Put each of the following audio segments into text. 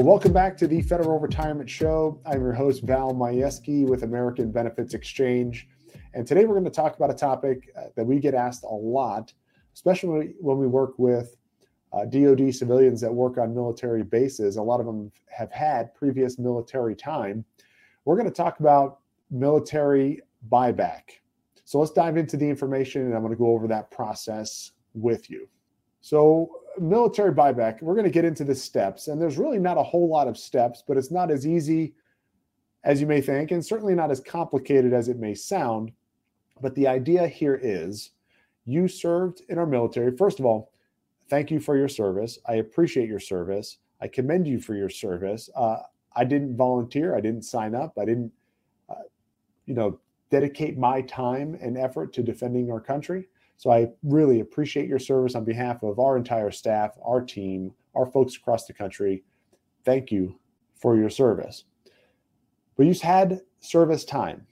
Well, welcome back to the Federal Retirement Show. I'm your host, Val Majewski with American Benefits Exchange. And today we're going to talk about a topic uh, that we get asked a lot, especially when we work with uh, DoD civilians that work on military bases. A lot of them have had previous military time. We're going to talk about military buyback. So let's dive into the information and I'm going to go over that process with you. So, military buyback, we're going to get into the steps, and there's really not a whole lot of steps, but it's not as easy as you may think, and certainly not as complicated as it may sound. But the idea here is you served in our military. First of all, thank you for your service. I appreciate your service. I commend you for your service. Uh, I didn't volunteer. I didn't sign up. I didn't, uh, you know, dedicate my time and effort to defending our country. So I really appreciate your service on behalf of our entire staff, our team, our folks across the country. Thank you for your service. But you've had service time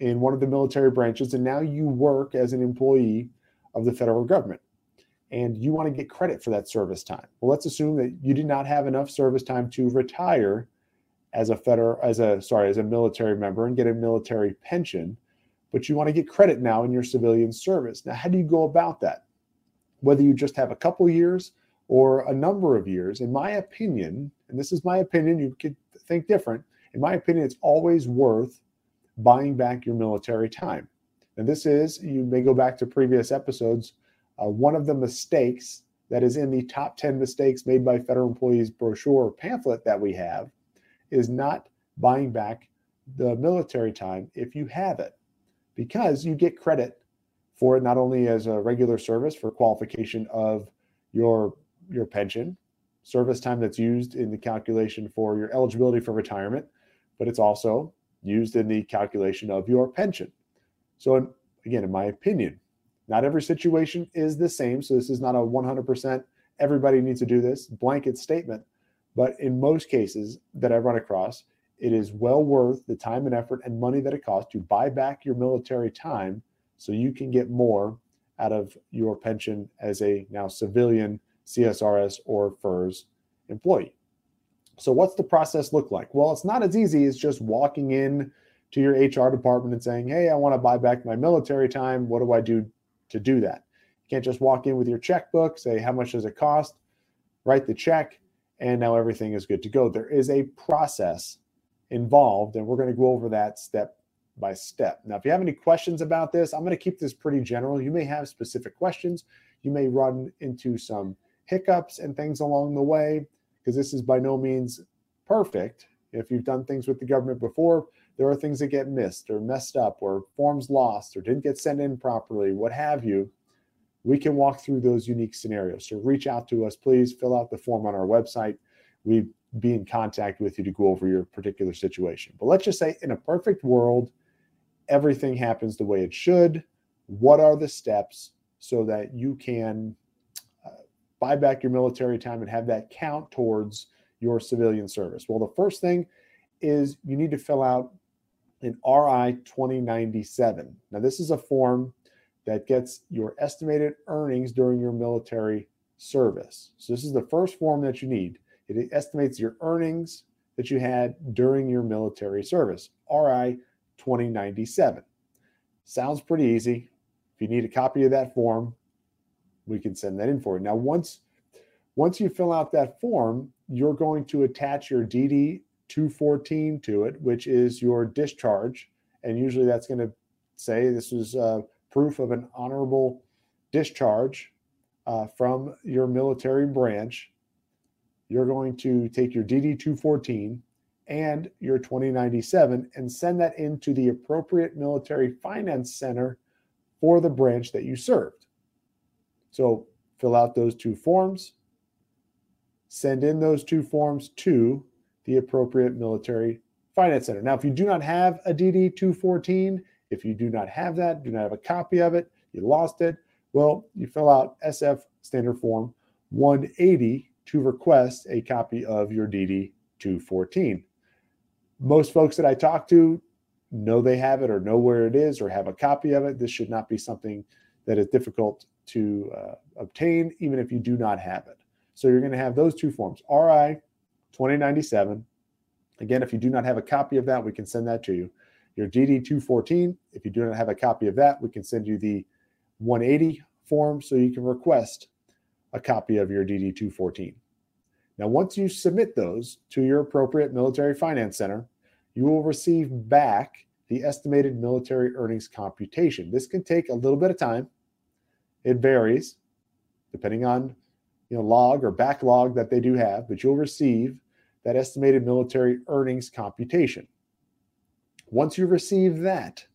in one of the military branches, and now you work as an employee of the federal government. And you want to get credit for that service time. Well, let's assume that you did not have enough service time to retire as a federal, as a sorry, as a military member and get a military pension but you want to get credit now in your civilian service. Now, how do you go about that? Whether you just have a couple years or a number of years, in my opinion, and this is my opinion, you could think different. In my opinion, it's always worth buying back your military time. And this is, you may go back to previous episodes, uh, one of the mistakes that is in the top 10 mistakes made by federal employees brochure or pamphlet that we have is not buying back the military time if you have it because you get credit for it not only as a regular service for qualification of your your pension service time that's used in the calculation for your eligibility for retirement but it's also used in the calculation of your pension. So in, again in my opinion not every situation is the same so this is not a 100% everybody needs to do this blanket statement but in most cases that i run across it is well worth the time and effort and money that it costs to buy back your military time so you can get more out of your pension as a now civilian CSRS or FERS employee. So, what's the process look like? Well, it's not as easy as just walking in to your HR department and saying, Hey, I want to buy back my military time. What do I do to do that? You can't just walk in with your checkbook, say, How much does it cost? Write the check, and now everything is good to go. There is a process involved, and we're going to go over that step by step. Now, if you have any questions about this, I'm going to keep this pretty general. You may have specific questions. You may run into some hiccups and things along the way because this is by no means perfect. If you've done things with the government before, there are things that get missed or messed up or forms lost or didn't get sent in properly, what have you. We can walk through those unique scenarios. So reach out to us, please fill out the form on our website. We be in contact with you to go over your particular situation. But let's just say in a perfect world, everything happens the way it should. What are the steps so that you can uh, buy back your military time and have that count towards your civilian service? Well, the first thing is you need to fill out an RI 2097. Now, this is a form that gets your estimated earnings during your military service. So, this is the first form that you need. It estimates your earnings that you had during your military service. RI 2097. Sounds pretty easy. If you need a copy of that form, we can send that in for you. Now, once once you fill out that form, you're going to attach your DD 214 to it, which is your discharge. And usually that's going to say this is uh, proof of an honorable discharge uh, from your military branch you're going to take your DD 214 and your 2097 and send that into the appropriate military finance center for the branch that you served. So fill out those two forms, send in those two forms to the appropriate military finance center. Now, if you do not have a DD 214, if you do not have that, do not have a copy of it, you lost it, well, you fill out SF standard form 180 to request a copy of your DD 214. Most folks that I talk to know they have it or know where it is or have a copy of it. This should not be something that is difficult to uh, obtain, even if you do not have it. So you're going to have those two forms RI 2097. Again, if you do not have a copy of that, we can send that to you. Your DD 214, if you do not have a copy of that, we can send you the 180 form so you can request a copy of your DD 214. Now, once you submit those to your appropriate military finance center, you will receive back the estimated military earnings computation. This can take a little bit of time. It varies depending on you know log or backlog that they do have, but you'll receive that estimated military earnings computation. Once you receive that,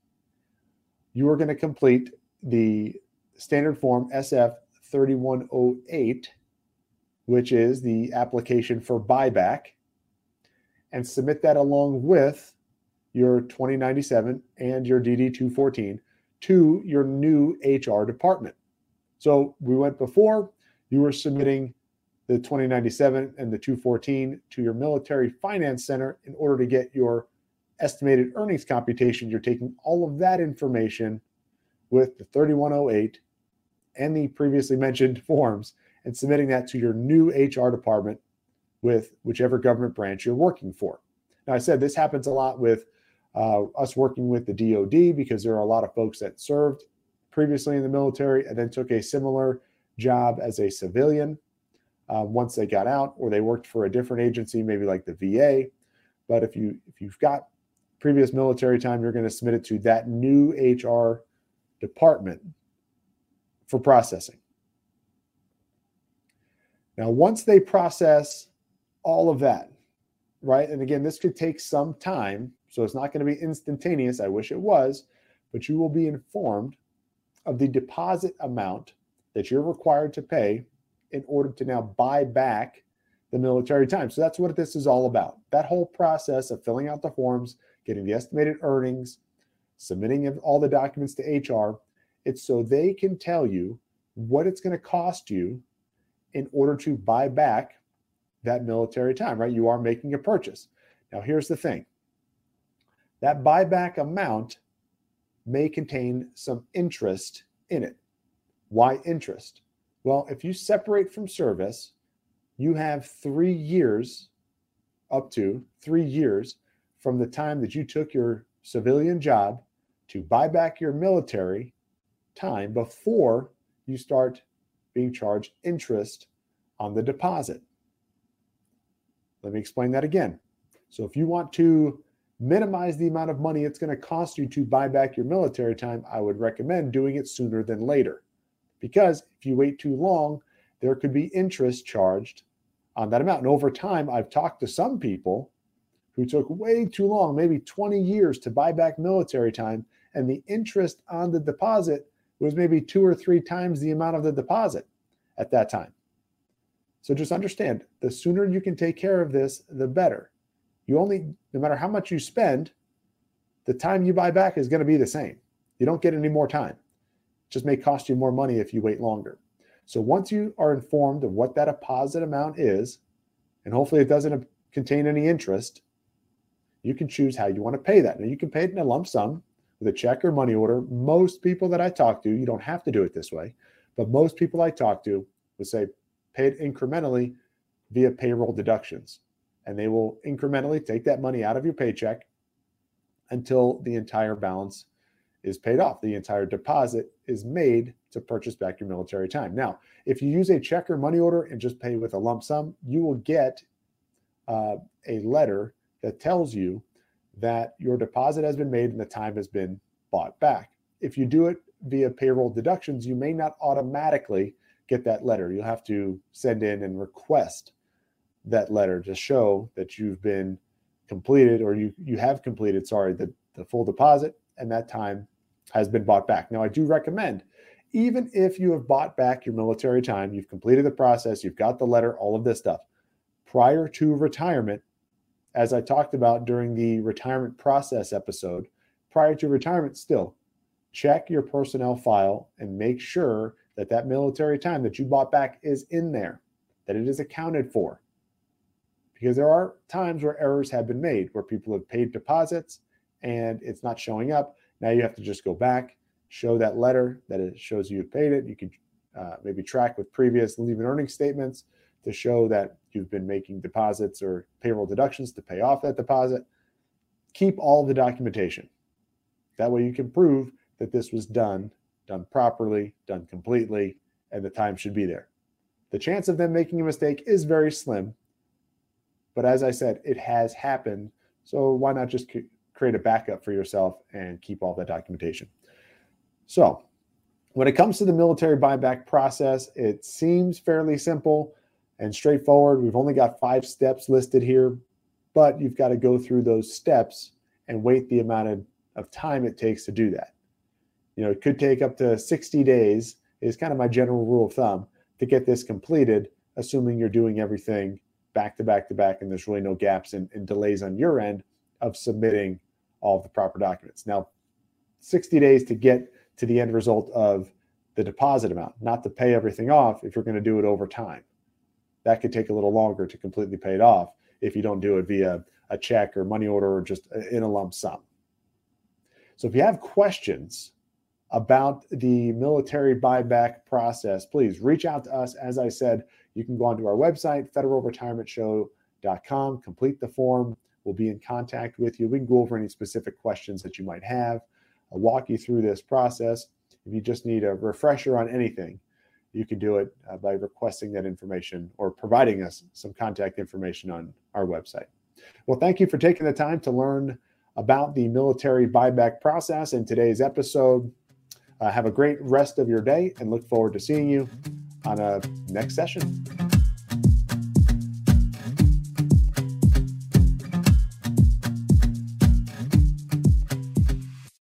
you are going to complete the standard form SF 3108, which is the application for buyback, and submit that along with your 2097 and your DD 214 to your new HR department. So we went before, you were submitting the 2097 and the 214 to your military finance center in order to get your estimated earnings computation. You're taking all of that information with the 3108 and the previously mentioned forms and submitting that to your new HR department with whichever government branch you're working for. Now, I said this happens a lot with uh, us working with the DoD because there are a lot of folks that served previously in the military and then took a similar job as a civilian uh, once they got out, or they worked for a different agency, maybe like the VA. But if you if you've got previous military time, you're going to submit it to that new HR department for processing. Now, once they process all of that, right? And again, this could take some time, so it's not going to be instantaneous. I wish it was, but you will be informed of the deposit amount that you're required to pay in order to now buy back the military time. So that's what this is all about. That whole process of filling out the forms, getting the estimated earnings, submitting all the documents to HR, it's so they can tell you what it's going to cost you in order to buy back that military time, right? You are making a purchase. Now, here's the thing that buyback amount may contain some interest in it. Why interest? Well, if you separate from service, you have three years, up to three years from the time that you took your civilian job to buy back your military time before you start being charged interest on the deposit. Let me explain that again. So, if you want to minimize the amount of money it's going to cost you to buy back your military time, I would recommend doing it sooner than later. Because if you wait too long, there could be interest charged on that amount. And over time, I've talked to some people who took way too long, maybe 20 years to buy back military time, and the interest on the deposit was maybe two or three times the amount of the deposit at that time. So just understand the sooner you can take care of this, the better. You only, no matter how much you spend, the time you buy back is going to be the same. You don't get any more time. It just may cost you more money if you wait longer. So once you are informed of what that deposit amount is, and hopefully it doesn't contain any interest, you can choose how you want to pay that. Now you can pay it in a lump sum with a check or money order. Most people that I talk to, you don't have to do it this way, but most people I talk to would say pay it incrementally via payroll deductions. And they will incrementally take that money out of your paycheck until the entire balance is paid off. The entire deposit is made to purchase back your military time. Now, if you use a check or money order and just pay with a lump sum, you will get uh, a letter that tells you that your deposit has been made and the time has been bought back. If you do it via payroll deductions, you may not automatically get that letter. You'll have to send in and request that letter to show that you've been completed or you you have completed, sorry, the, the full deposit and that time has been bought back. Now, I do recommend, even if you have bought back your military time, you've completed the process, you've got the letter, all of this stuff, prior to retirement, as I talked about during the retirement process episode, prior to retirement, still check your personnel file and make sure that that military time that you bought back is in there, that it is accounted for. Because there are times where errors have been made, where people have paid deposits and it's not showing up. Now you have to just go back, show that letter that it shows you paid it. You can uh, maybe track with previous leave and earning statements to show that you've been making deposits or payroll deductions to pay off that deposit. Keep all the documentation. That way you can prove that this was done, done properly, done completely, and the time should be there. The chance of them making a mistake is very slim. But as I said, it has happened. So why not just create a backup for yourself and keep all that documentation? So when it comes to the military buyback process, it seems fairly simple and straightforward. We've only got five steps listed here, but you've got to go through those steps and wait the amount of, of time it takes to do that. You know, it could take up to 60 days, is kind of my general rule of thumb, to get this completed, assuming you're doing everything back to back to back and there's really no gaps and, and delays on your end of submitting all of the proper documents. Now, 60 days to get to the end result of the deposit amount, not to pay everything off if you're going to do it over time that could take a little longer to completely pay it off if you don't do it via a check or money order or just uh, in a lump sum. So if you have questions about the military buyback process, please reach out to us. As I said, you can go onto our website, federalretirementshow.com, complete the form. We'll be in contact with you. We can go over any specific questions that you might have. I'll walk you through this process. If you just need a refresher on anything, you can do it uh, by requesting that information or providing us some contact information on our website. Well, thank you for taking the time to learn about the military buyback process in today's episode. Uh, have a great rest of your day and look forward to seeing you on a next session.